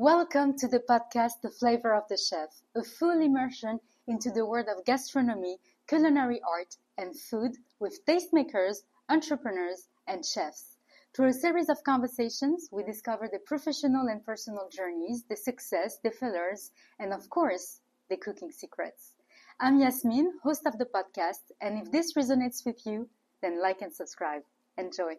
Welcome to the podcast The Flavor of the Chef, a full immersion into the world of gastronomy, culinary art, and food with tastemakers, entrepreneurs, and chefs. Through a series of conversations, we discover the professional and personal journeys, the success, the failures, and of course, the cooking secrets. I'm Yasmine, host of the podcast, and if this resonates with you, then like and subscribe. Enjoy.